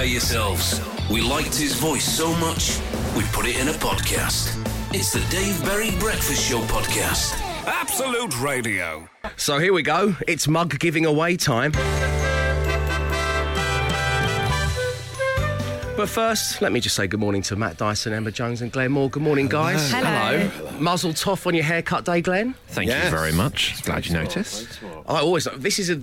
prepare yourselves. We liked his voice so much, we put it in a podcast. It's the Dave Berry Breakfast Show podcast. Absolute Radio. So here we go. It's mug giving away time. But first, let me just say good morning to Matt Dyson, Emma Jones, and Glenn Moore. Good morning, guys. Hello. Muzzle toff on your haircut day, Glenn. Thank Yes. you very much. Glad you noticed. I always. This is a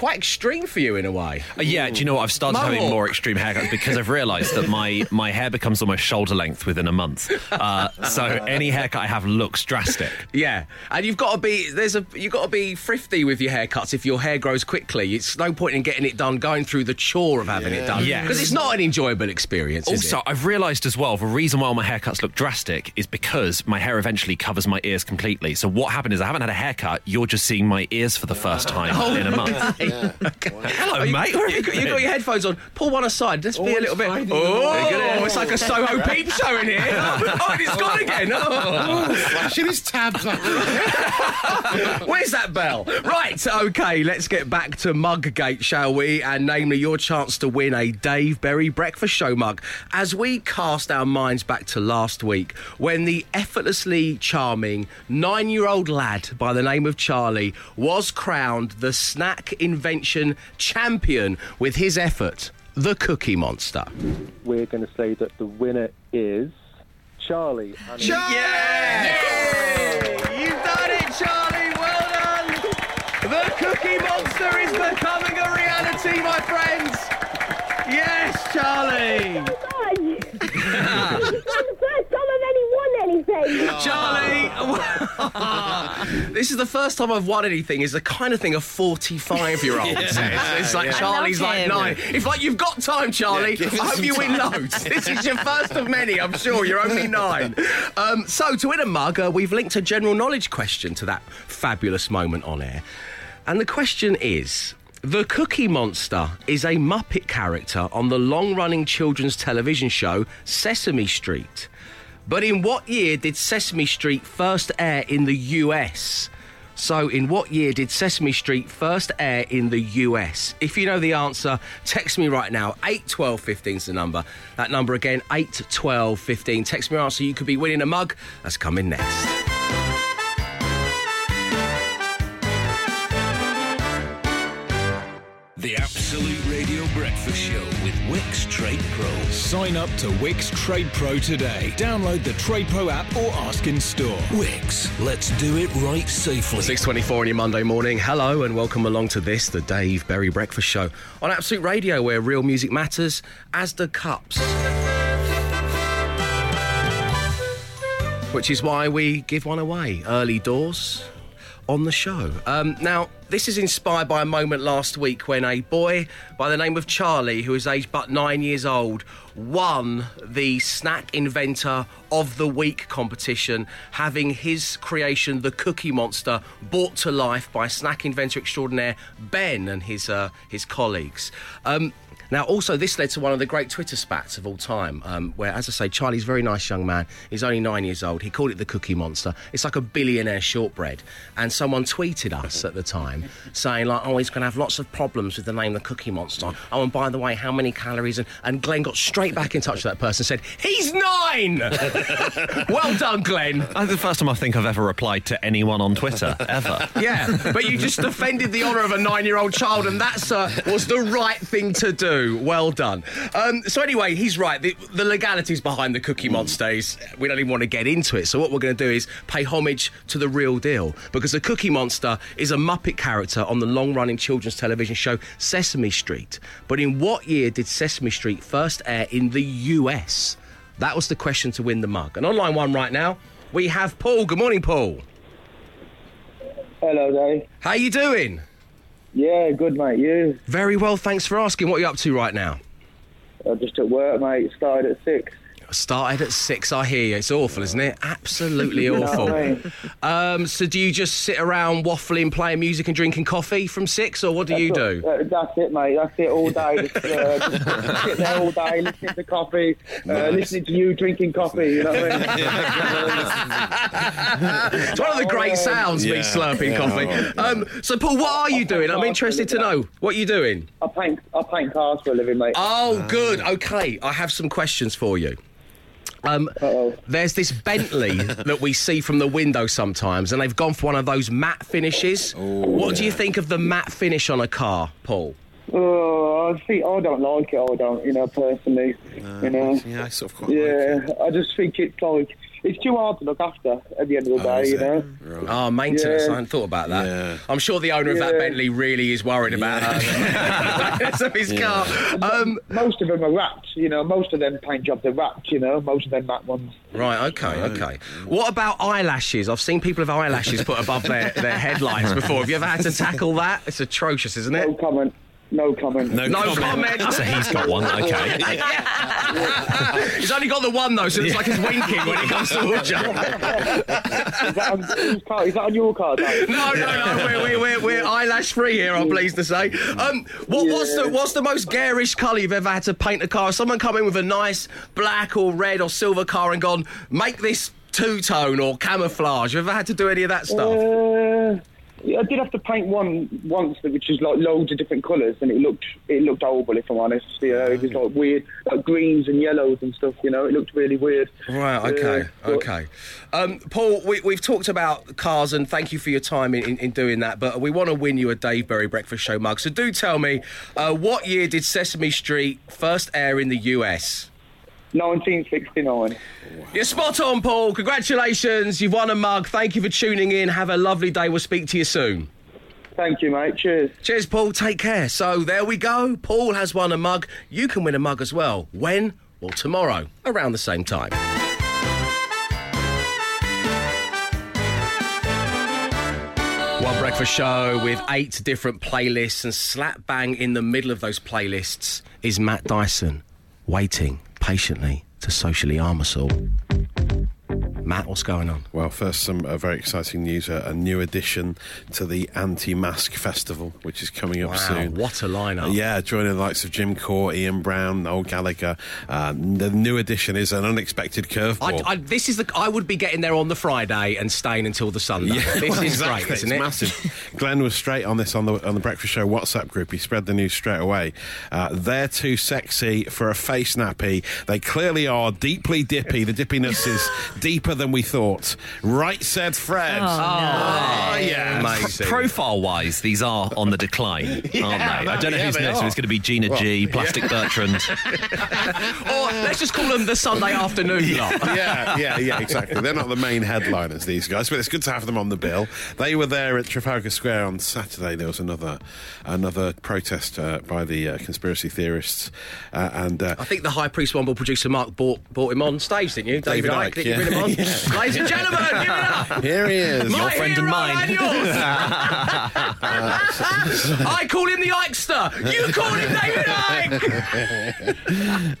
quite extreme for you in a way. Uh, yeah, do you know what? I've started having more extreme haircuts because I've realised that my, my hair becomes almost shoulder length within a month. Uh, so any haircut I have looks drastic. Yeah, and you've got to be there's a you've got to be thrifty with your haircuts if your hair grows quickly. It's no point in getting it done, going through the chore of having it done. Yes. because it's not an enjoyable experience. is Also? I've realised as well the reason why all my haircuts look drastic is because my hair eventually covers my ears completely. So what happened is I haven't had a haircut. You're just seeing my ears for the first time in a month. Hello, oh, mate. Where have You got, you got your headphones on. Pull one aside. Let's be a little bit. hiding Oh, it's like a Soho peep show in here. Oh, and it's gone again. Oh. Flashing his tabs up. Where's that bell? Right, okay, let's get back to Muggate, shall we? And namely, your chance to win a Dave Berry Breakfast Show mug. As we cast our minds back to last week, when the effortlessly charming nine year old lad by the name of Charlie was crowned the snack invention champion with his effort, the Cookie Monster. we're going to say that the winner is Charlie. And Yeah! You've done it, Charlie. Well done. The Cookie Monster is becoming a reality, my friends. Yes, Charlie. It's the first time I've any won. Charlie, this is the first time I've won anything. Is the kind of thing a forty-five-year-old says. It's like Charlie's like him. nine. It's like you've got time, Charlie. give it I hope some you win loads. This is your first of many. I'm sure you're only nine. Um, so to win a mug, uh, we've linked a general knowledge question to that fabulous moment on air, and the question is. The Cookie Monster is a Muppet character on the long running children's television show Sesame Street. But in what year did Sesame Street first air in the US? So, in what year did Sesame Street first air in the US? If you know the answer, text me right now. 81215 is the number. That number again, 81215. Text me your answer. You could be winning a mug. That's coming next. Sign up to Wickes Trade Pro today. Download the Trade Pro app or ask in store. Wickes, let's do it right safely. 6.24 on your Monday morning. Hello and welcome along to this, the Dave Berry Breakfast Show on Absolute Radio, where real music matters, as the cups. Which is why we give one away early doors on the show. Um, now, this is inspired by a moment last week when a boy by the name of Charlie, who is aged but nine years old, won the Snack Inventor of the Week competition, having his creation, the Cookie Monster, brought to life by snack inventor extraordinaire Ben and his uh, his colleagues. Um, now, also, this led to one of the great Twitter spats of all time, um, where, as I say, Charlie's a very nice young man. He's only nine years old. He called it the Cookie Monster. It's like a billionaire shortbread. And someone tweeted us at the time saying, like, oh, he's going to have lots of problems with the name the Cookie Monster. Oh, and by the way, how many calories? And, and Glenn got straight back in touch with that person and said, he's nine! well done, Glenn. That's the first time I think I've ever replied to anyone on Twitter, ever. Yeah, but you just defended the honour of a nine-year-old child, and that, uh, was the right thing to do. Well done. Um, so anyway, he's right. The, the legalities behind the Cookie Monster is we don't even want to get into it. So what we're going to do is pay homage to the real deal because the Cookie Monster is a Muppet character on the long-running children's television show Sesame Street. But in what year did Sesame Street first air in the US? That was the question to win the mug. And online one right now, we have Paul. Good morning, Paul. Hello, Dave. How you doing? Yeah, good, mate. You? Very well, thanks for asking. What are you up to right now? Uh, just at work, mate. Started at six. Started at six. I hear you. It's awful, isn't it? Absolutely awful. what I mean? Um, so, do you just sit around waffling, playing music, and drinking coffee from six, or what do you do? Uh, that's it, mate. That's it all day. Just, uh, just sit there all day, listening to coffee, uh, listening to you drinking coffee. You know what I mean? It's one of the great sounds, me Yeah. slurping Yeah. coffee. Um, so, Paul, what are you doing? I'm interested to know. What are you doing? I paint, I paint cars for a living, mate. Oh, good. Okay, I have some questions for you. Um, there's this Bentley that we see from the window sometimes, and they've gone for one of those matte finishes. what do you think of the matte finish on a car, Paul? Oh, I see. I don't like it. I don't, you know, personally. you know. Yeah, I sort of quite Yeah, like it. I just think it's like it's too hard to look after at the end of the day. You know. Right. Oh, maintenance. Yeah. I hadn't thought about that. Yeah. I'm sure the owner of that Bentley really is worried about her. of his car. Um, Most of them are wrapped. You know, most of them paint jobs are wrapped. You know, most of them matte ones. right, okay, okay. What about eyelashes? I've seen people have eyelashes put above their, their headlights before. Have you ever had to tackle that? It's atrocious, isn't it? No comment. No comment. No, No comment. So he's got one. Okay. He's only got the one though, so it's like he's winking when he comes towards you. Is that on. Is that on your car? Dave? No, no, no. We're, we're, we're, we're eyelash free here. I'm pleased to say. Um, what, what's the what's the most garish colour you've ever had to paint a car? Someone come in with a nice black or red or silver car and gone make this two tone or camouflage. You ever had to do any of that stuff? Uh, I did have to paint one once, which was like loads of different colours, and it looked it looked horrible. If I'm honest, you know, it was like weird, like greens and yellows and stuff. You know, it looked really weird. Right, okay, but- okay. Um, Paul, we, we've talked about cars and thank you for your time in, in, in doing that, but we want to win you a Dave Berry Breakfast Show mug. So do tell me, uh, what year did Sesame Street first air in the US? 1969. You're spot on, Paul. Congratulations. You've won a mug. Thank you for tuning in. Have a lovely day. We'll speak to you soon. Thank you, mate. Cheers. Cheers, Paul. Take care. So there we go. Paul has won a mug. You can win a mug as well. When? Well, tomorrow, around the same time. One breakfast show with eight different playlists, and slap bang in the middle of those playlists is Matt Dyson, waiting patiently to socially arm us all. Matt, what's going on? Well, first, some uh, very exciting news. Uh, a new addition to the Anti-Mask Festival, which is coming up Wow, soon. what a lineup. Yeah, joining the likes of Jim Corr, Ian Brown, Noel Gallagher. Uh, the new addition is an unexpected curveball. I, I, this is the. I would be getting there on the Friday and staying until the Sunday. Yeah, this well, is exactly. great, isn't it's it? Massive. Glenn was straight on this on the on the Breakfast Show WhatsApp group. He spread the news straight away. Uh, they're too sexy for a face nappy. They clearly are deeply dippy. The dippiness is deeper than we thought. Right Said Fred. Oh, yeah. amazing. Profile wise, these are on the decline, aren't they? I don't know yeah, who's next. Are. it's going to be Gina G, Plastic Bertrand. or let's just call them the Sunday afternoon lot. yeah, yeah, yeah, exactly. They're not the main headliners, these guys, but it's good to have them on the bill. They were there at Trafalgar Square on Saturday. There was another another protest uh, by the uh, conspiracy theorists, uh, and uh, I think the High Priest Womble producer Mark bought bought him on stage, didn't you? David, David Icke, Icke, did you yeah. bring him on? Yeah. Ladies and gentlemen, give it up. here he is. My friend and hero mine. yours. I call him the Ikester. You call him David Icke.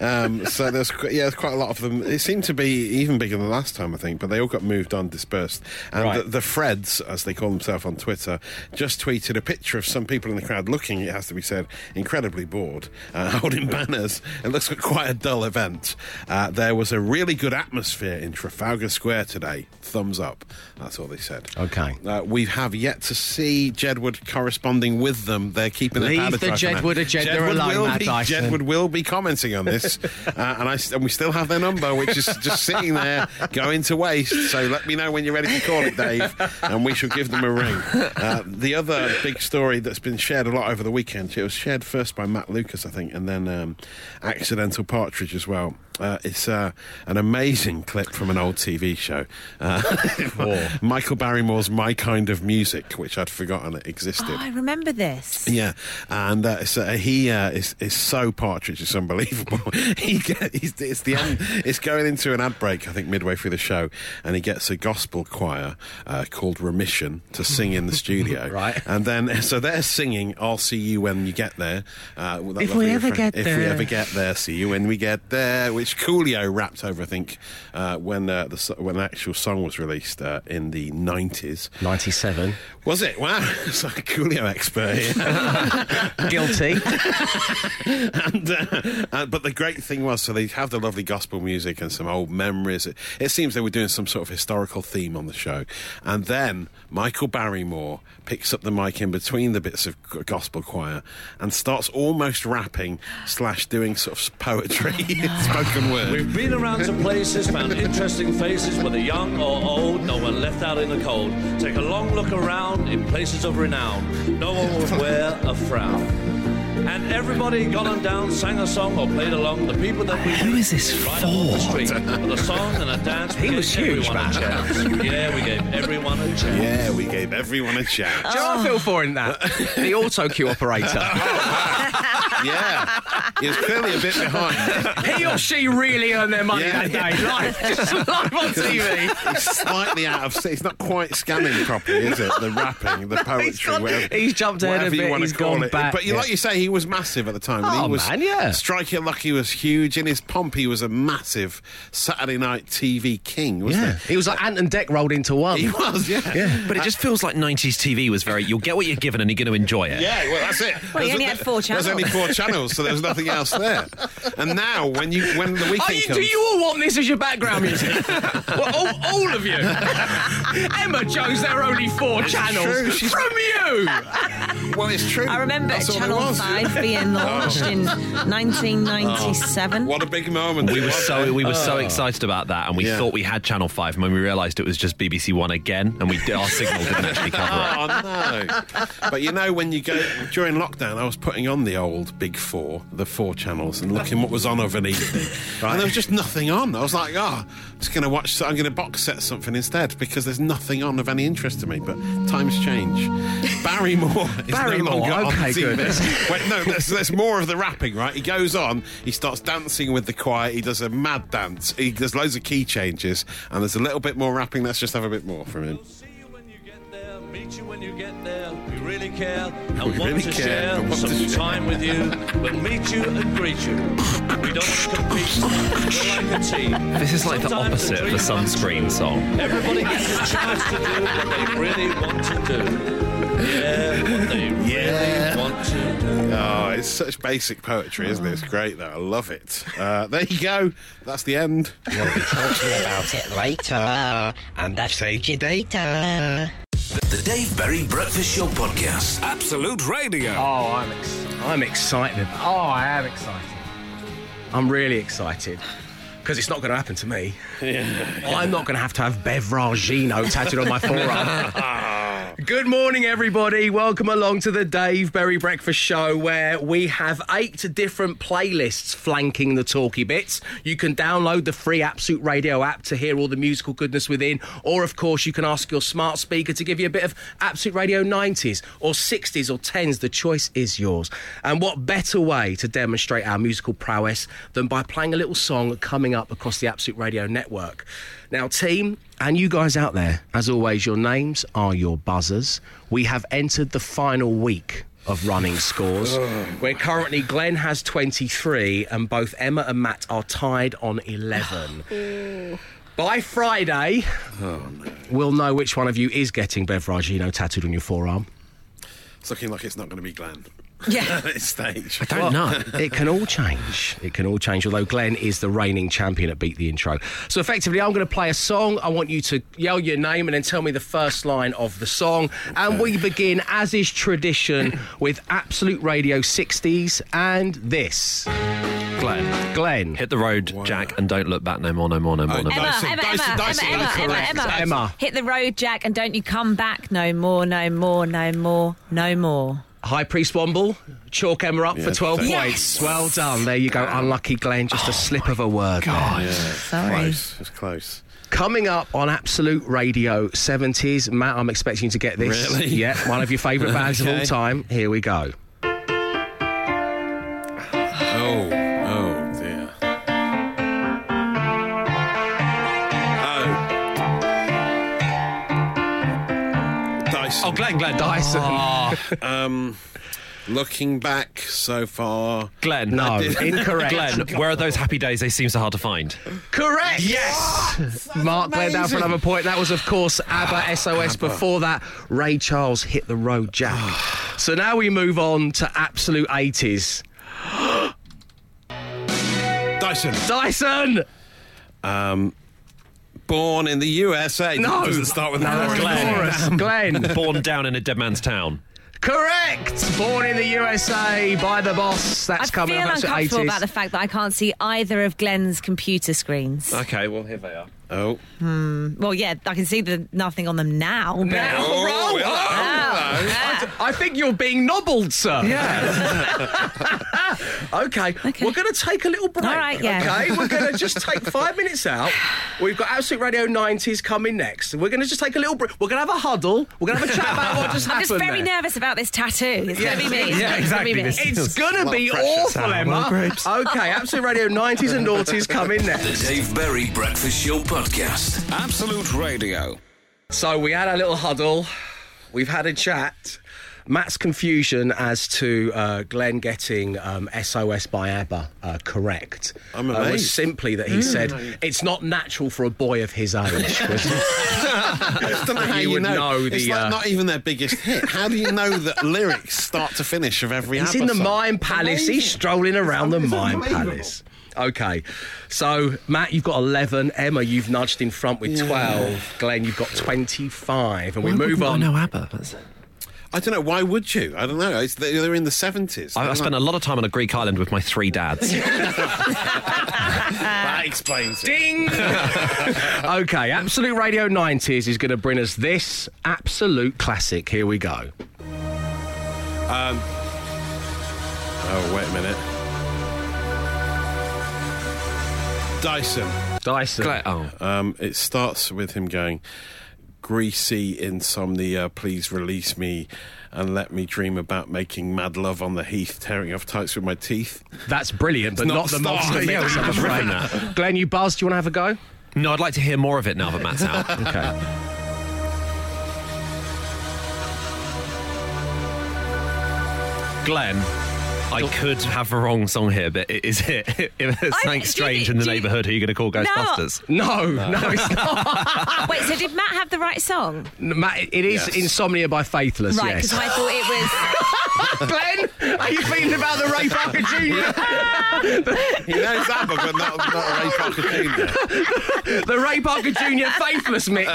Um, so there's qu- yeah, there's quite a lot of them. It seemed to be even bigger than last time, I think, but they all got moved on, dispersed. And Right. the, the Freds, as they call themselves on Twitter, just tweeted a picture of some people in the crowd looking, it has to be said, incredibly bored, uh, holding banners. It looks like quite a dull event. Uh, there was a really good atmosphere in Trafalgar Square today. Thumbs up. That's all they said. Okay. Uh, we have yet to see Jedward corresponding with them. They're keeping Leave powder the dry for now. Jedward alone, will Matt be, Dyson. Jedward will be commenting on this, uh, and, I, and we still have their number, which is just sitting there going to waste. So let me know when you're ready to call it, Dave, and we shall give them a ring. Uh, the other big story that's been shared a lot over the weekend, it was shared first by Matt Lucas, I think, and then um, Accidental Partridge as well. Uh, it's uh, an amazing clip from an old TV show. Uh, Michael Barrymore's My Kind of Music, which I'd forgotten it existed. Oh, I remember this. Yeah, and uh, so he uh, is is so partridge. It's unbelievable. he get, he's, it's the end. It's going into an ad break. I think midway through the show, and he gets a gospel choir uh, called Remission to sing in the studio. Right. and then so they're singing. I'll see you when you get there. Uh, If we ever refrain, get if we there. ever get there, see you when we get there. Which which Coolio rapped over, I think, uh, when uh, the when the actual song was released uh, in the nineties. 97. Was it? Wow, it's like a Coolio expert here. Guilty. and, uh, uh, but the great thing was, so they have the lovely gospel music and some old memories. It, it seems they were doing some sort of historical theme on the show, and then Michael Barrymore picks up the mic in between the bits of gospel choir and starts almost rapping slash doing sort of poetry, spoken word. We've been around some places, found interesting faces, whether young or old, no one left out in the cold. Take a long look around in places of renown, no one would wear a frown. And everybody got on down, sang a song or played along. The people that we Who is this right along the street with a song and a dance. we He gave was huge, everyone a man. chance. Yeah, we gave everyone a chance. Yeah, we gave everyone a chance. Do you know what I feel for in that? The auto cue operator. yeah, he was clearly a bit behind. he or she really earned their money Yeah, that day. Live, just live on TV. He's slightly out of. He's not quite scanning properly, is it? The rapping, the poetry, He's gone- whatever, he's jumped ahead a whatever you bit, wanna call gone it. back, But you, yeah. like you say, he was massive at the time. Oh, he was, man, yeah. Strike It Lucky was huge. In his pomp, he was a massive Saturday night TV king, wasn't Yeah, he was like Ant and Dec rolled into one. he? He was, yeah. But it just feels like 90s TV was very, you'll get what you're given and you're going to enjoy it. Yeah, well, that's it. Well, you There's only a- had four There's only channels. four channels, so there's nothing else there. And now, when you when the Are weekend you, comes, do you all want this as your background music? well, all, all of you. Emma chose there are only four channels true, she's- from you. well, it's true. I remember That's all there Channel was. 5 being oh. launched in 1997. What a big moment! We were so we were so oh. excited about that, and we Yeah. thought we had Channel Five, and when we realised it was just BBC One again, and we did, our signal didn't actually cover it. Oh no! but you know, when you go during lockdown, I was putting on the old Big Four, the four channels, and looking what was on of an evening, and there was just nothing on. I was like, oh, I'm just going to watch. I'm going to box set something instead because there's nothing on of any interest to me. But times change. Barrymore is Barrymore, no longer on okay, TV. good. Wait, no, there's, there's more of the rapping, right? He goes on, he starts dancing with the choir, he does a mad dance, he does loads of key changes, and there's a little bit more rapping. Let's just have a bit more from him. Care and We want really to care share want some to share. time with you. We'll meet you and greet you. We don't compete. We're like a team. This is like the opposite of the dream comes sunscreen true. song. Everybody gets a chance to do what they really want to do. Yeah, what they Yeah. really want to do. Oh, it's such basic poetry, isn't it? It's great, though. I love it. Uh, there you go. That's the end. We'll be talking about it later, and I've saved your data. The Dave Berry Breakfast Show Podcast. Absolute Radio. Oh, I'm, ex- I'm excited. Oh, I am excited. I'm really excited. Because it's not going to happen to me. I'm not going to have to have Bevragino tattooed on my forearm. Good morning, everybody. Welcome along to the Dave Berry Breakfast Show, where we have eight different playlists flanking the talky bits. You can download the free Absolute Radio app to hear all the musical goodness within, or of course, you can ask your smart speaker to give you a bit of Absolute Radio 90s or 60s or 10s. The choice is yours. And what better way to demonstrate our musical prowess than by playing a little song coming up across the Absolute Radio network? Now, team, and you guys out there, as always, your names are your buzzers. We have entered the final week of running scores, where currently Glenn has 23 and both Emma and Matt are tied on 11. By Friday, oh, we'll know which one of you is getting Bevragino tattooed on your forearm. It's looking like it's not going to be Glenn. Yeah. at this stage. I don't know. It can all change. It can all change. Although Glenn is the reigning champion at Beat the Intro. So effectively, I'm going to play a song. I want you to yell your name and then tell me the first line of the song. And we begin, as is tradition, with Absolute Radio 60s and this. Glenn, Glenn. hit the road, Jack, and don't look back no more, no more, no more. Oh, no more. Emma, Dyson- Emma, Emma, Emma, Emma. Emma, Emma. Emma. Hit the road, Jack, and don't you come back no more, no more, no more, no more. High Priest Womble, chalk Emma up for 12 thank you. points. Well done. There you go. Unlucky Glenn, just a slip of a word. there. Sorry. Close. It's close. Coming up on Absolute Radio 70s, Matt, I'm expecting you to get this. Really? Yeah, one of your favourite bands of all time. Here we go. Dyson. Oh, Glenn, Glenn. Ah. Dyson. Um, Looking back so far, Glenn. No, incorrect. Glenn, where are those happy days they seem so hard to find? Correct. Yes. Mark Glenn down for another point. That was, of course, ABBA ah, SOS. Before that, Ray Charles hit the road, Jack. so now we move on to absolute 80s. Dyson. Dyson. Um, Born in the USA. No. it Doesn't start with No, an that's Glenn. Glenn. Born down in a dead man's town. Correct. Born in the USA by the boss. That's I coming feel up. That's uncomfortable 80s. about the fact that I can't see either of Glenn's computer screens. Okay, well, here they are. Oh. Well, yeah, I can see the nothing on them now. but- Now, Oh, roll. hello. Ah. I think you're being nobbled, sir. Yeah. Okay, Okay. we're going to take a little break. All right, yeah. Okay, we're going to just take five minutes out. We've got Absolute Radio 90s coming next. We're going to just take a little break. We're going to have a huddle. We're going to have a chat about what just I'm happened. just very there. nervous about this tattoo. It's Yeah. going to be me. It's Yeah, gonna exactly. be me. It's going to be of awful, Emma. Okay, Absolute Radio 90s and noughties coming The next. Dave Berry Breakfast Show Podcast. Absolute Radio. So we had a little huddle. We've had a chat. Matt's confusion as to uh, Glenn getting um, SOS by ABBA uh, correct I'm uh, was simply that he said it's not natural for a boy of his age. I don't know how You you, would know. know it's like uh, not even their biggest hit. How do you know that lyrics start to finish of every He's ABBA in the song? Mime Palace. Amazing. He's strolling around the It's Mime. Palace. Okay, so Matt, you've got 11. Emma, you've nudged in front with 12. Glenn, you've got 25. And we move on. No, ABBA. That's- I don't know. Why would you? I don't know. It's, they- they're in the seventies. I, I spent a lot of time on a Greek island with my three dads. That explains it. Ding! okay, Absolute Radio 90s is going to bring us this absolute classic. Here we go. Um, Oh, wait a minute. Dyson. Dyson. Glenn- oh. Um, it starts with him going, "Greasy insomnia, please release me." And let me dream about making mad love on the heath, tearing off tights with my teeth. That's brilliant, but not, not the the monster start. mix, I'm afraid. Glenn, you buzzed. Do you want to have a go? No, I'd like to hear more of it now that Matt's out. Okay. Glenn, I could have a wrong song here, but is it if there's I- something you- strange in the neighbourhood, who are you going to call Ghostbusters? No, no, it's not. Wait, so did Matt have the right song? Matt, it is Yes. Insomnia by Faithless, Right, because yes. I thought it was. Glenn, are you feeling about the Ray Parker Jr.? He knows ABBA, but not, not Ray Parker Jr. the Ray Parker Jr. Faithless mix.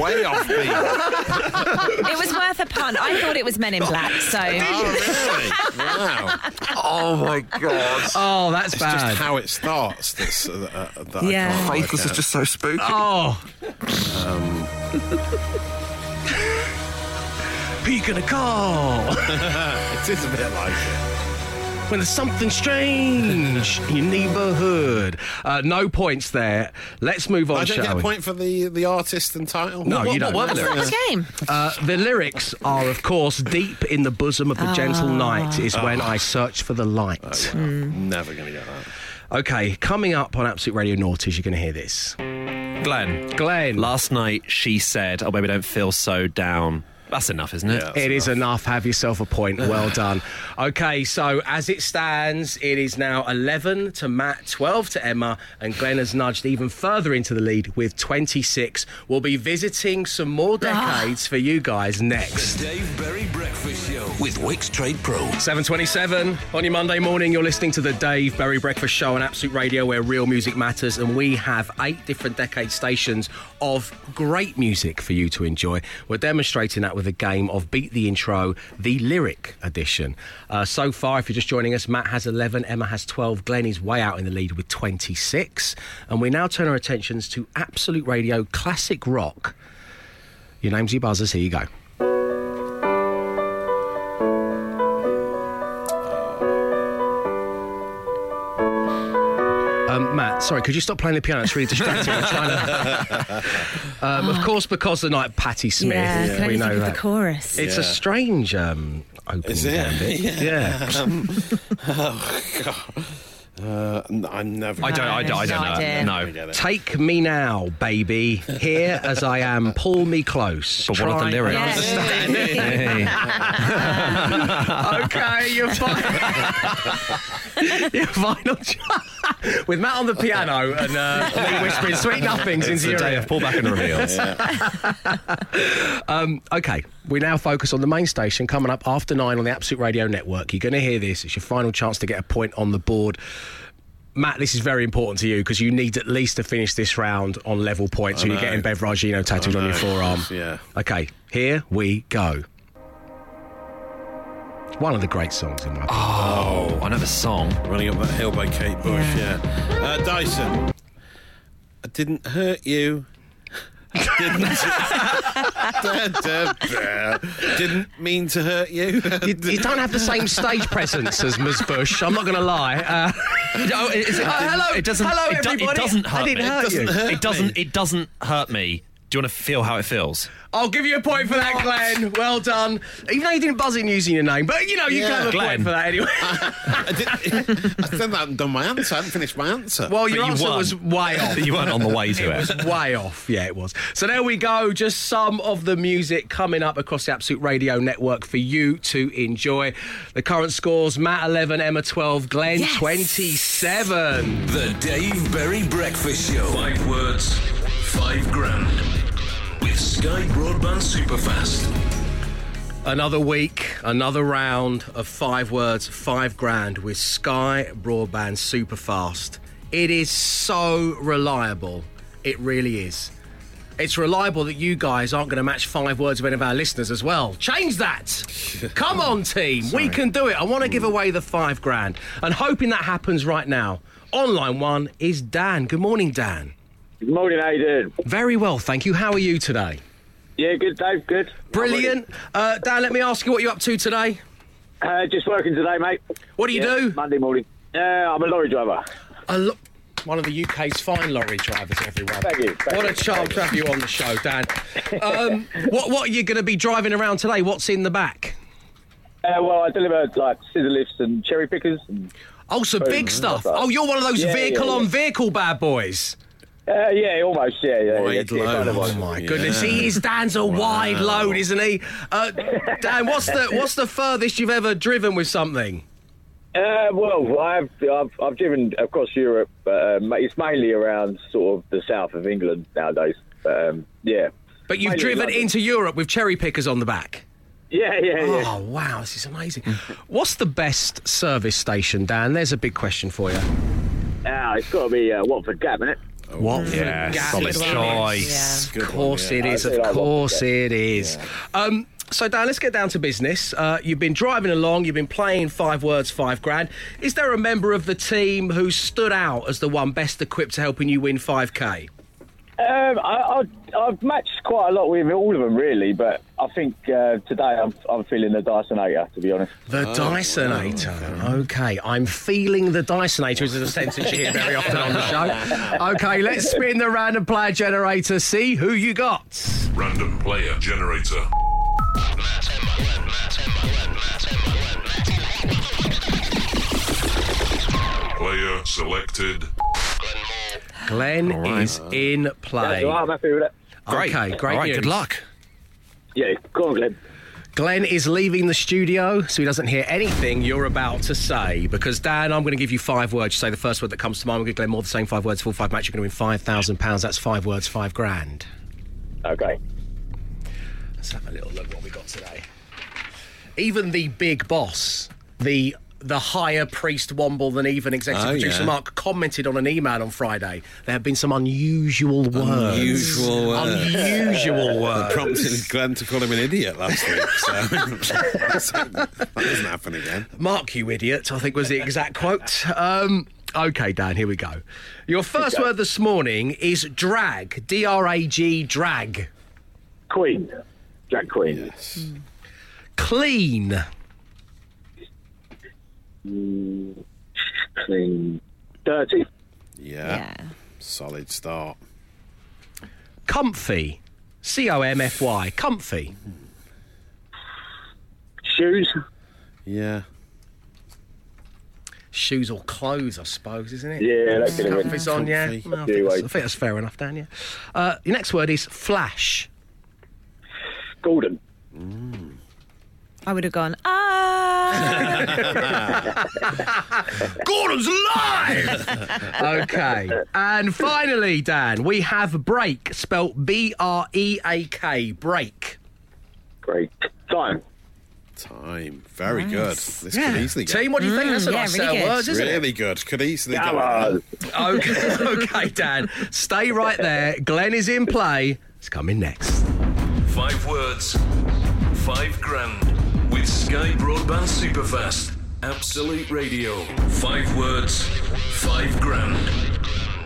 Way off beat. It was worth a punt. I thought it was Men in Black, so. Oh, really? Wow. Oh my god! Oh, that's It's bad. just how it starts that's, uh, uh, that Yeah. I Faithless is just so spooky. Oh. Who you gonna call It is a bit like it. When there's something strange in your neighbourhood? Uh, no points there. Let's move on, I don't shall get a we? point for the, the artist and title. No, you don't. That's not the game. Uh, the lyrics are, of course, deep in the bosom of the gentle night is when I search for the light. Never going to get that. Okay, coming up on Absolute Radio Naughties, you're going to hear this. Glenn, Glenn. last night she said, "Oh, baby, don't feel so down." That's enough, isn't it? Yeah. It is enough. Have yourself a point. Well done. Okay, so as it stands, it is now 11 to Matt, 12 to Emma, and Glenn has nudged even further into the lead with 26. We'll be visiting some more ah. decades for you guys next. Dave Berry Breakfast Show with Wickes Trade Pro. 727 on your Monday morning. You're listening to the Dave Berry Breakfast Show on Absolute Radio, where real music matters, and we have eight different decade stations of great music for you to enjoy. We're demonstrating that with a game of Beat the Intro, the lyric edition. Uh, so far, if you're just joining us, Matt has 11, Emma has 12, Glenn is way out in the lead with 26, and we now turn our attentions to Absolute Radio classic rock. Your name's your buzzers. Here you go. Sorry, could you stop playing the piano? It's really distracting. I'm trying to. Um, of course, because the night Patti Smith. Yeah, I can only we know think of that. the chorus. It's a strange um, opening Is it? gambit. Yeah. yeah. Oh, God. Uh, n- I'm never. I don't. I don't. I don't No know. I No. Take me now, baby. Here as I am, pull me close. But what are the lyrics? and understand it. Hey. okay, your final, your final ch- with Matt on the piano and uh, me whispering sweet nothings into your day ear. of pullback and reveals. Um, okay, we now focus on the main station coming up after nine on the Absolute Radio Network. You're going to hear this. It's your final chance to get a point on the board. Matt, this is very important to you because you need at least to finish this round on level points. So you're know. getting Bevragino tattooed I on your know. forearm. Yeah. Okay, here we go. One of the great songs in my opinion. Oh, I know the song. Running up that hill by Kate Bush, yeah. Uh, Dyson. I didn't hurt you. didn't, didn't mean to hurt you. You, you don't have the same stage presence as Ms. Bush. I'm not going to lie. Uh, No, it, it, Uh, hello- it doesn't. hello, it, do- everybody. it doesn't I hurt didn't me. hurt it doesn't you. It doesn't. me. It doesn't hurt me. Do you want to feel how it feels? I'll give you a point for that, Glenn. Well done. Even though you didn't buzz in using your name, but you know you Yeah. can have a Glenn. point for that anyway. I, did, I still haven't done my answer. I haven't finished my answer. well, your you answer won. was way off. You weren't on the way to It it. was way off. Yeah, it was. So there we go. Just some of the music coming up across the Absolute Radio Network for you to enjoy. The current scores: Matt 11, Emma 12, Glenn Yes. 27. The Dave Berry Breakfast Show. Five words, five grand. With Sky Broadband Superfast. Another week, another round of five words, five grand with Sky Broadband Superfast. It is so reliable. It really is. It's reliable that you guys aren't going to match five words of any of our listeners as well. Change that. Come on, team. We can do it. I want to give away the five grand and hoping that happens right now. Online one is Dan. Good morning, Dan. Good morning, how you doing? Very well, thank you. How are you today? Yeah, good, Dave, good. Brilliant. Uh, Dan, let me ask you what you're up to today. Uh, just working today, mate. What do you Yeah, do? Monday morning. Uh, I'm a lorry driver. A lo- one of the UK's fine lorry drivers, everyone. Thank you, thank what a you, charm thank to have you on the show, Dan. Um, what, what are you going to be driving around today? What's in the back? Uh, well, I deliver like scissor lifts and cherry pickers. And, Oh, some big stuff. Oh, you're one of those yeah, vehicle yeah. on vehicle bad boys. Uh, yeah, almost. Yeah, yeah. Wide yeah, yeah, kind of load. one. Oh my Yeah. goodness, he is Dan's a wide load, isn't he? Uh, Dan, what's the what's the furthest you've ever driven with something? Uh, well, I've, I've I've driven across Europe, but um, it's mainly around sort of the south of England nowadays. But um, yeah. But you've Mainly driven London. into Europe with cherry pickers on the back. Yeah, yeah, yeah. Oh wow, this is amazing. What's the best service station, Dan? There's a big question for you. Ah, it's got to be uh, Watford Gap, innit? What? Yeah, solid choice. Of course it yeah. is. I do Of course Watford, it is. Um, so Dan, let's get down to business. Uh, you've been driving along. You've been playing five words, five grand. Is there a member of the team who stood out as the one best equipped to helping you win five k? Um, I, I, I've matched quite a lot with all of them, really, but I think uh, today I'm, I'm feeling the Dysonator, to be honest. The Dysonator. Okay, I'm feeling the Dysonator is a sentence you hear very often on the show. Okay, let's spin the random player generator. See who you got. Random player generator. Player selected. Glenn is in play. That's all right, I'm happy with it. Great. Okay, great All right, news. good luck. Yeah, go on, Glenn. Glenn is leaving the studio, so he doesn't hear anything you're about to say. Because, Dan, I'm going to give you five words. You say the first word that comes to mind. We're going to Glenn more the same five words, full five match. You're going to win £5,000. That's five words, five grand. Okay. Let's have a little look what we got today. Even the big boss, the the higher priest Womble than even executive Oh, producer yeah. Mark commented on an email on Friday. There have been some unusual words. Unusual words. Unusual words. Prompted Glenn to call him an idiot last week. So that doesn't happen again. Mark, you idiot, I think was the exact quote. Um, okay, Dan, here we go. Your first word this morning is drag. D R A G, drag. Queen. Drag Queen. Yes. Clean. Mm, clean. Dirty. Yeah. Solid start. Comfy. C O M F Y. Comfy. Shoes. Yeah. shoes or clothes, I suppose, isn't it? Yeah, that could have been Comfy's on, yeah. comfy. Well, I, think that's. I think that's fair enough, Dan. Yeah. Uh, your next word is flash. Gordon. I would have gone, ah. Gordon's alive! okay. And finally, Dan, we have break, spelt B R E A K. Break. Great. Time. Time. Very Nice. good. This Yeah. could easily go. Team, what do you think? That's a Mm, yeah, nice really set of words, isn't really good. Could easily Come go. on. Okay, okay, Dan. Stay right there. Glenn is in play. It's coming next. Five words, five grand. With Sky Broadband Superfast. Absolute Radio. Five words, five grand.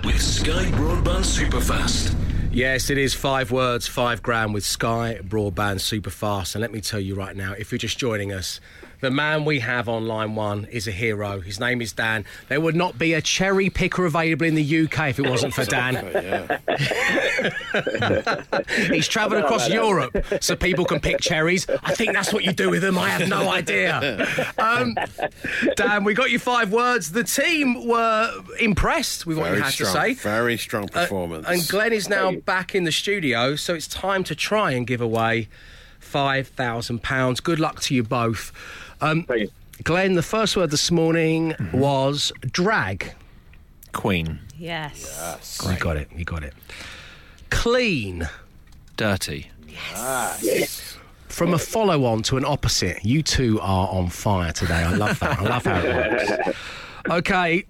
With Sky Broadband Superfast. Yes, it is five words, five grand with Sky Broadband Superfast. And let me tell you right now, if you're just joining us, the man we have on line one is a hero. His name is Dan. There would not be a cherry picker available in the UK if it wasn't for Dan. He's travelled across Europe so people can pick cherries. I think that's what you do with them. I have no idea. Um, Dan, we got you five words. The team were impressed with what Very you had strong. to say. Very strong Uh, performance. and Glenn is now back in the studio, so it's time to try and give away five thousand pounds. Good luck to you both. Um, Glenn, the first word this morning Mm-hmm. was drag. Queen. yes. yes. You got it. You got it. Clean. Dirty. Yes. From a follow on to an opposite, you two are on fire today. I love that. I love how it works. Okay,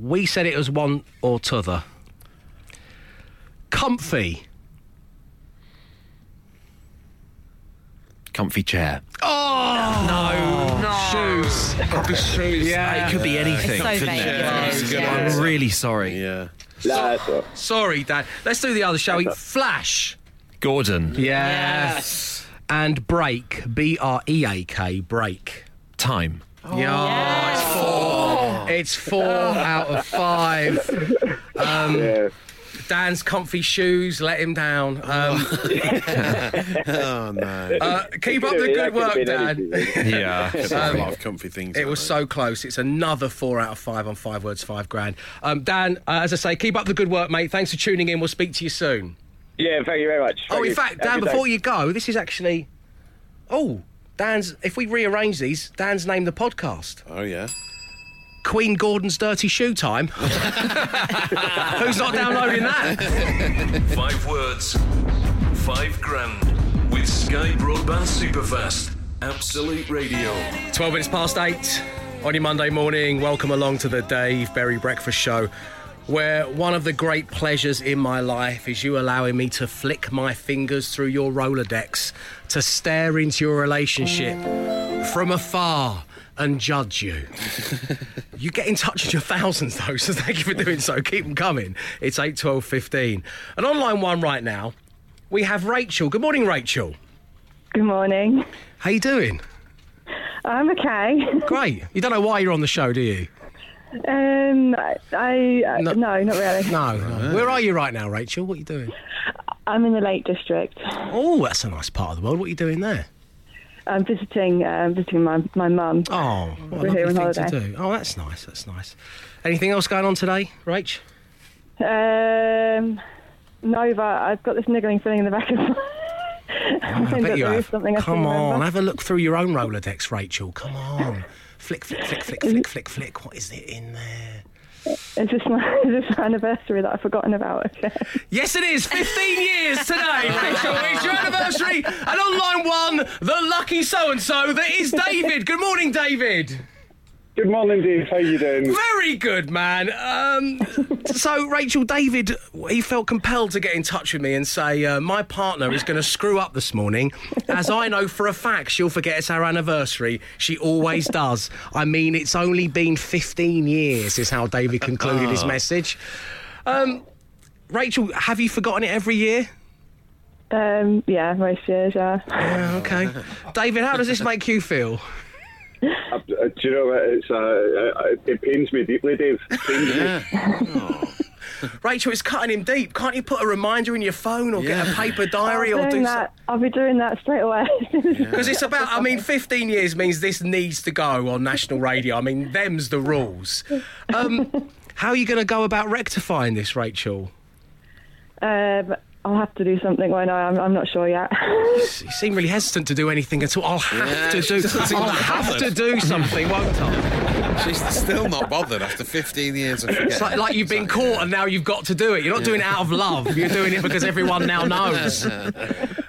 we said it was one or t'other. Comfy. Comfy chair. Oh no, no shoes. shoes. Yeah, It could be anything, so couldn't vague, it? isn't it? It's a good Yeah. I'm really sorry. yeah. Nah, that's all right. Sorry, Dad. Let's do the other, shall we? Flash. Gordon. Yes. And break. B R E A K. Break. Time. yeah. It's four. It's four out of five. Um, Yeah. Dan's comfy shoes let him down. Um, Oh no. uh, keep up the good work, Dan. Yeah. There's a lot of comfy things. It was there. so close. It's another four out of five on five words, five grand. Um, Dan, uh, as I say, keep up the good work, mate. Thanks for tuning in. We'll speak to you soon. Yeah, thank you very much. Oh, in you. fact, Dan, good day. before you go, this is actually. Oh, Dan's. If we rearrange these, Dan's named the podcast Oh yeah. Queen Gordon's Dirty Shoe Time. Who's not downloading that? Five words, five grand. With Sky Broadband Superfast. Absolute Radio. 12 minutes past eight on your Monday morning. Welcome along to the Dave Berry Breakfast Show, where one of the great pleasures in my life is you allowing me to flick my fingers through your Rolodex, to stare into your relationship from afar and judge you. you get in touch with your thousands, though, so thank you for doing so. Keep them coming. It's 8, 12, 15. And on line one right now, we have Rachel. Good morning, Rachel. Good morning. How you doing? I'm okay. Great. You don't know why you're on the show, do you? Um, I uh, no. not really. No, no. Where are you right now, Rachel? What are you doing? I'm in the Lake District. Oh, that's a nice part of the world. What are you doing there? I'm visiting um, visiting my my mum. Oh, what We're a here on thing to do. Oh, that's nice. That's nice. Anything else going on today, Rach? Um, no, but I've got this niggling feeling in the back of my I mind bet you have. something Come on, remember. have a look through your own Rolodex, Rachel. Come on. Flick, flick, flick, flick, flick, flick, flick. What is it in there? Is this my is this my anniversary that I've forgotten about? Okay. Yes, it is. 15 years today, Rachel. It's your anniversary. And on line one, the lucky so and so that is David. Good morning, David. Good morning, Dave. How you doing? Very good, man. Um, so, Rachel, David, he felt compelled to get in touch with me and say, uh, My partner is going to screw up this morning, as I know for a fact she'll forget it's our anniversary. She always does. I mean, it's only been 15 years, is how David concluded his Oh. message. Um, Rachel, have you forgotten it every year? Um, yeah, most years. Yeah. Yeah. Okay. David, how does this make you feel? Uh, do you know what? It's, uh, uh, it pains me deeply, Dave. It pains me. Rachel, it's cutting him deep. Can't you put a reminder in your phone or get a paper diary I'll or be do doing something? that. I'll be doing that straight away. Because it's about, I mean, 15 years means this needs to go on national radio. I mean, them's the rules. Um, how are you going to go about rectifying this, Rachel? um, I'll have to do something, won't I? I'm, I'm not sure yet. You seem really hesitant to do anything at all. I'll have Yeah, to do. I'll have to do something, won't I? She's still not bothered after 15 years of forgetting. It's like, like you've been caught and now you've got to do it. You're not doing it out of love. You're doing it because everyone now knows.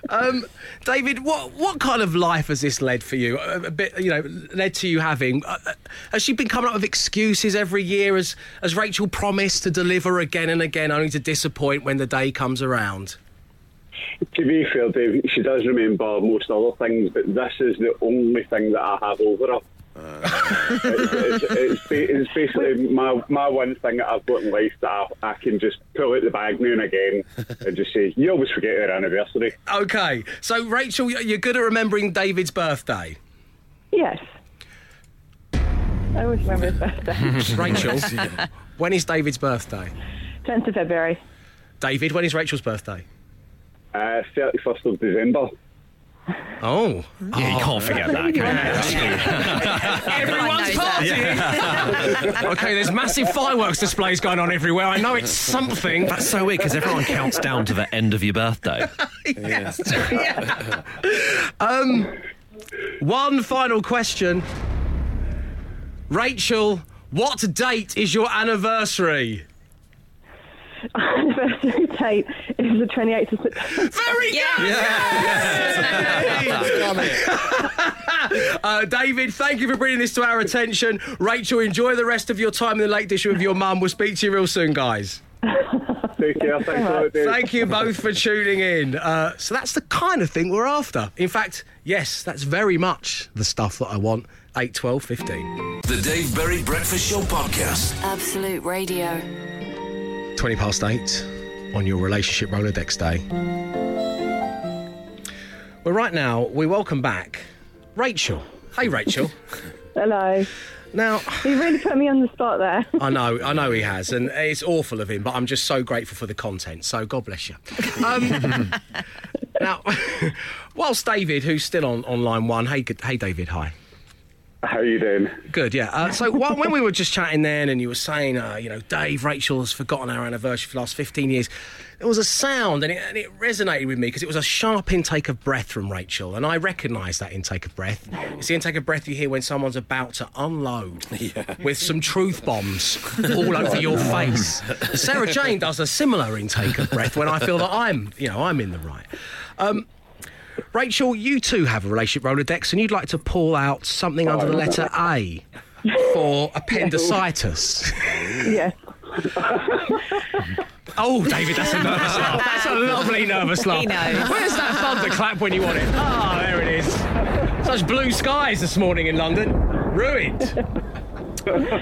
Um, David, what what kind of life has this led for you? A, bit, you know, led to you having? Uh, uh, has she been coming up with excuses every year, as as Rachel promised to deliver again and again, only to disappoint when the day comes around? To be fair, Dave, she does remember most other things, but this is the only thing that I have over her. It's, it's, it's, it's basically my, my one thing that I've got in life that I, I can just pull out the bag now and again and just say, you always forget your anniversary. Okay, so Rachel, you're good at remembering David's birthday. yes. I always remember his birthday. Rachel, when is David's birthday? 10th of February. David, when is Rachel's birthday? Uh, 31st of December. Oh. Yeah, you can't forget that, can you? Everyone's partying. okay, there's massive fireworks displays going on everywhere. I know it's something. That's so weird because everyone counts down to the end of your birthday. Yes. Um, one final question. Rachel, what date is your anniversary? Anniversary date is the 28th of September. Very good! uh, David, thank you for bringing this to our attention. Rachel, enjoy the rest of your time in the Lake District with your mum. We'll speak to you real soon, guys. Take care. Thanks a lot, Dave. Thank you both for tuning in. Uh, so that's the kind of thing we're after. In fact, yes, that's very much the stuff that I want. 8, 12, 15. The Dave Berry Breakfast Show podcast. Absolute Radio. 20 past 8 on your relationship Rolodex day. Well, right now, we welcome back Rachel. Hey, Rachel. Hello. Now, You really put me on the spot there. I know, I know he has, and it's awful of him, but I'm just so grateful for the content. So God bless you. Um, now, whilst David, who's still on, on line one, hey, good- hey, David, hi. How are you doing? Good, yeah. Uh, so wh- when we were just chatting then, and you were saying, uh, you know, Dave, Rachel has forgotten our anniversary for the last 15 years, there was a sound, and it, and it resonated with me because it was a sharp intake of breath from Rachel, and I recognise that intake of breath. It's the intake of breath you hear when someone's about to unload with some truth bombs all over your face. Sarah Jane does a similar intake of breath when I feel that I'm, you know, I'm in the right. Um, Rachel, you too have a relationship Rolodex, and you'd like to pull out something under the letter A for appendicitis. yes. Oh, David, that's a nervous laugh. That's a lovely nervous laugh. He knows. Where's that thunderclap when you want it? Ah, there it is. Such blue skies this morning in London. Ruined.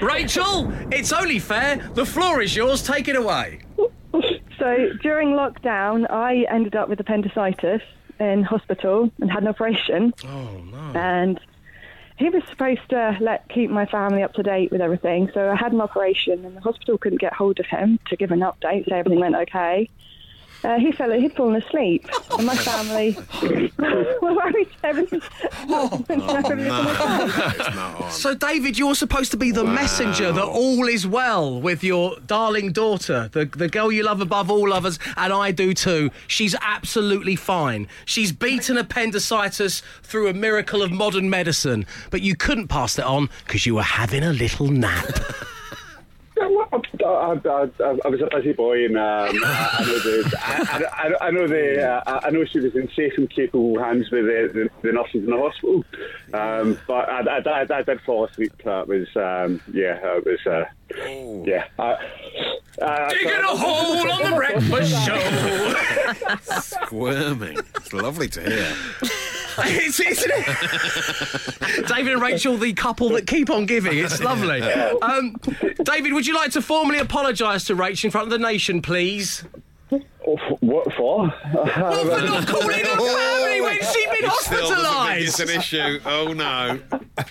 Rachel, it's only fair. The floor is yours. Take it away. So during lockdown, I ended up with appendicitis in hospital and had an operation. Oh no! And he was supposed to let keep my family up to date with everything. So I had an operation, and the hospital couldn't get hold of him to give an update, say everything went okay. Uh, he fell. He'd fallen asleep, and my family were worried. Everything. So, David, you're supposed to be the messenger that all is well with your darling daughter, the, the girl you love above all others, and I do too. She's absolutely fine. She's beaten appendicitis through a miracle of modern medicine, but you couldn't pass it on because you were having a little nap. I, I, I, I was a busy boy, and um, I, I know the, I, I, I know the, uh, I know she was in safe and capable hands with the, the, the nurses in the hospital. Um, but I, I, I, I did fall asleep. That was, um, yeah, it was, uh, yeah. Uh, uh, Digging a hole on the breakfast show. Squirming. It's lovely to hear. It's, isn't it? David and Rachel, the couple that keep on giving. It's lovely. Um, David, would you like to formally apologise to Rachel in front of the nation, please? Oh, f- what for? What for not calling her family when she'd been He still doesn't think it's an issue. Oh no.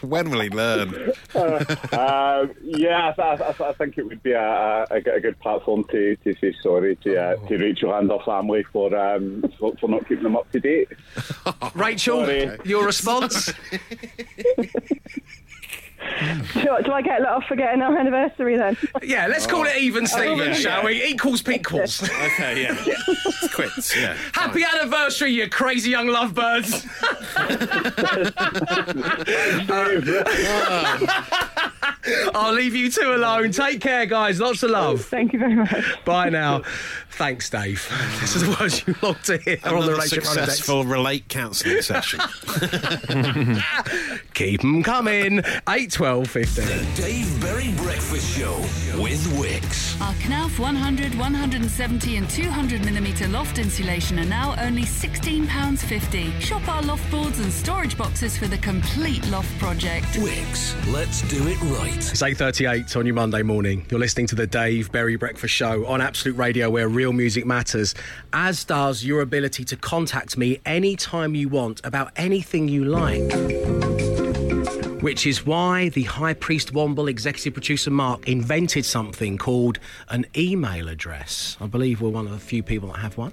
when will he learn? uh, yeah, I, I, I think it would be a, a, a good- platform to, to say sorry to uh, to Rachel and her family for, um, for for not keeping them up to date. Rachel, Sorry. your response? Do, do I get let off for getting our anniversary then? Yeah, let's call it even, oh. Stephen, yeah. shall we? Equals pequals. Okay, yeah. Quits, yeah. Happy anniversary, you crazy young lovebirds. I'll leave you two alone. Take care, guys. Lots of love. Thank you very much. Bye now. Thanks, Dave. This is the words you long to hear on the relationship successful relate counselling session. Keep them coming. 8, 12, 15. Dave Berry Breakfast Show with Wickes. Our Knauf 100, 170 and 200 millimetre loft insulation are now only £16.50. Shop our loft boards and storage boxes for the complete loft project. Wickes, let's do it right. It's 8.38 on your Monday morning. You're listening to the Dave Berry Breakfast Show on Absolute Radio where real music matters, as does your ability to contact me anytime you want about anything you like. Which is why the High Priest Womble executive producer Mark invented something called an email address. I believe we're one of the few people that have one.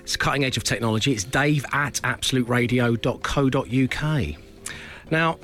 It's cutting edge of technology. It's dave at absoluteradio.co.uk. Now,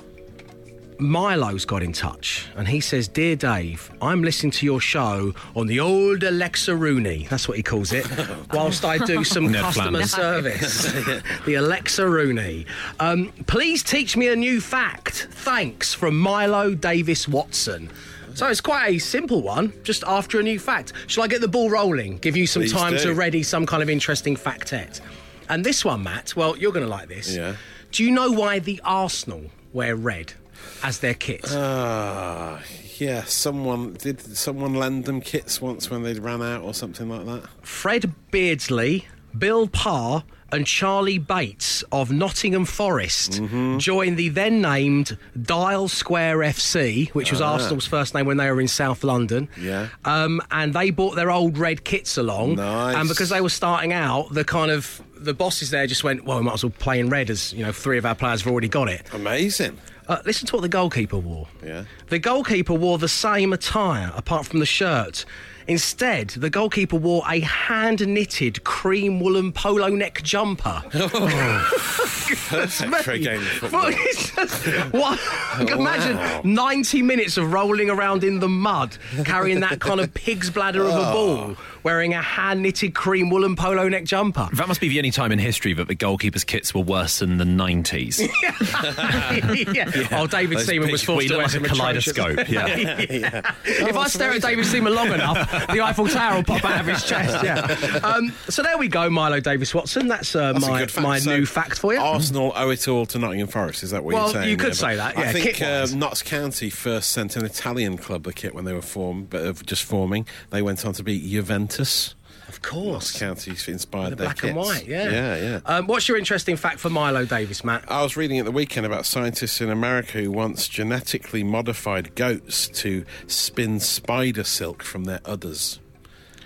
Milo's got in touch and he says, Dear Dave, I'm listening to your show on the old Alexa Rooney. That's what he calls it. whilst I do some Ned customer service. the Alexa Rooney. Um, please teach me a new fact. Thanks from Milo Davis Watson. So it's quite a simple one, just after a new fact. Shall I get the ball rolling? Give you some Please time do. to ready some kind of interesting factet. And this one, Matt, well, you're going to like this. Yeah. Do you know why the Arsenal wear red as their kit? Ah, yeah. Someone did. Someone lend them kits once when they'd ran out or something like that. Fred Beardsley, Bill Parr, and Charlie Bates of Nottingham Forest Mm-hmm. joined the then named Dial Square FC, which was Ah. Arsenal's first name when they were in South London. Yeah. Um, and they brought their old red kits along. Nice. And because they were starting out, the kind of the bosses there just went, well, we might as well play in red as you know three of our players have already got it. Amazing. Uh, listen to what the goalkeeper wore. Yeah. The goalkeeper wore the same attire apart from the shirt. Instead, the goalkeeper wore a hand knitted cream woolen polo neck jumper. Oh, perfect for a game of football. Well, it's just- what? Oh, Imagine wow. 90 minutes of rolling around in the mud, carrying that kind of pig's bladder of a Oh. ball, wearing a hand knitted cream woolen polo neck jumper. That must be the only time in history that the goalkeepers' kits were worse than the 90s. yeah. Oh, David Those Seaman was forced we to wear like a kaleidoscope, yeah. Yeah. If I stare at David Seaman long enough, the Eiffel Tower will pop out of his chest. Yeah. Um, so there we go, Milo Davis Watson. That's, uh, That's my fact. my So new fact for you. Arsenal owe it all to Nottingham Forest. Is that what Well, you're saying? you could say that, Yeah. I think uh. Notts County first sent an Italian club a kit when they were formed, but of just forming. They went on to beat Juventus. Of course. Notts County inspired The their black and kits. white, yeah. Yeah, yeah. Um, what's your interesting fact for Milo Davis, Matt? I was reading at the weekend about scientists in America who once genetically modified goats to spin spider silk from their udders.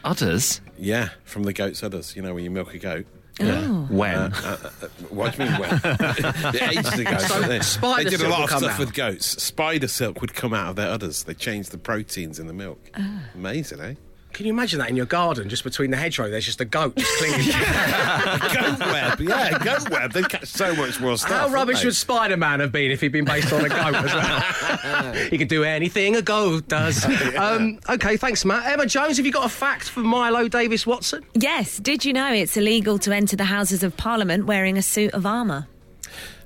Udders? Yeah, from the goat's udders. You know, when you milk a goat. Oh. When? Uh, uh, uh, what do you mean when? Ages ago. So they, spider they did a lot of stuff out. with goats. Spider silk would come out of their udders. They changed the proteins in the milk. Amazing, eh? Can you imagine that in your garden, just between the hedgerow? There's just a goat just clinging. to goat web, yeah, goat web. They catch so much more stuff. How rubbish they? would Spider Man have been if he'd been based on a goat as well? he could do anything a goat does. um, okay, thanks, Matt. Emma Jones, have you got a fact for Milo Davis Watson? Yes, did you know it's illegal to enter the Houses of Parliament wearing a suit of armour?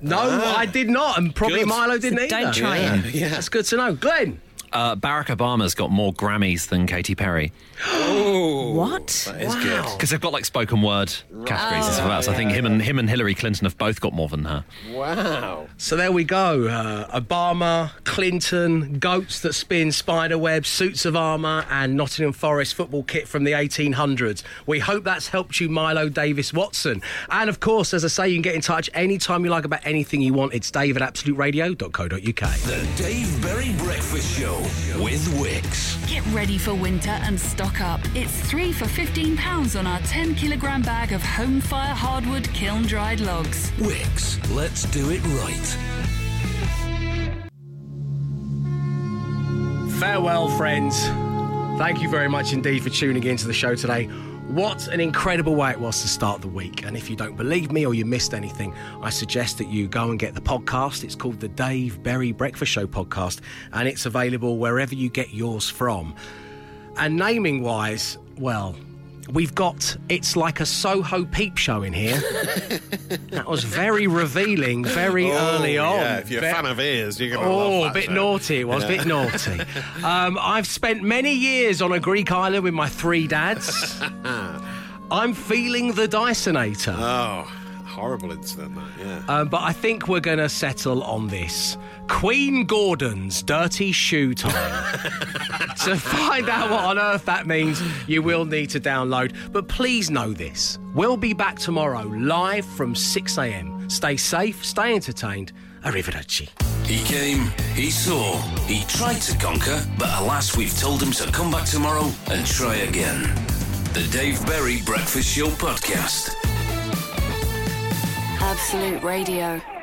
No, I did not, and probably Good. Milo didn't So either. don't try Yeah. it. Yeah, that's good to know. Glenn. Uh, Barack Obama's got more Grammys than Katy Perry. Oh, what? That is good. Because they've got like spoken word categories and stuff like that. So I think him and him and Hillary Clinton have both got more than her. Wow. So there we go. Uh, Obama, Clinton, goats that spin spider webs, suits of armour, and Nottingham Forest football kit from the 1800s. We hope that's helped you, Milo Davis Watson. And of course, as I say, you can get in touch anytime you like about anything you want. It's dave at absoluteradio.co.uk. The Dave Berry Breakfast Show with Wickes. Get ready for winter and stock up. It's three for £15 on our 10 kilogram bag of home fire hardwood kiln dried logs. Wickes, let's do it right. Farewell, friends. Thank you very much indeed for tuning in to the show today. What an incredible way it was to start the week. And if you don't believe me or you missed anything, I suggest that you go and get the podcast. It's called the Dave Berry Breakfast Show podcast, and it's available wherever you get yours from. And naming wise, well, we've got it's like a Soho peep show in here. that was very revealing, very Oh, early on. Yeah, if you're Ve- a fan of ears, you're going to Oh, a bit show. naughty. It was a Yeah. bit naughty. Um, I've spent many years on a Greek island with my three dads. I'm feeling the Dysonator. Oh, horrible incident, that, yeah. Um, but I think we're going to settle on this. Queen Gordon's dirty shoe time. to find out what on earth that means, you will need to download. But please know this we'll be back tomorrow live from 6 a.m. Stay safe, stay entertained. Arrivederci. He came, he saw, he tried to conquer, but alas, we've told him to come back tomorrow and try again. The Dave Berry Breakfast Show Podcast. Absolute Radio.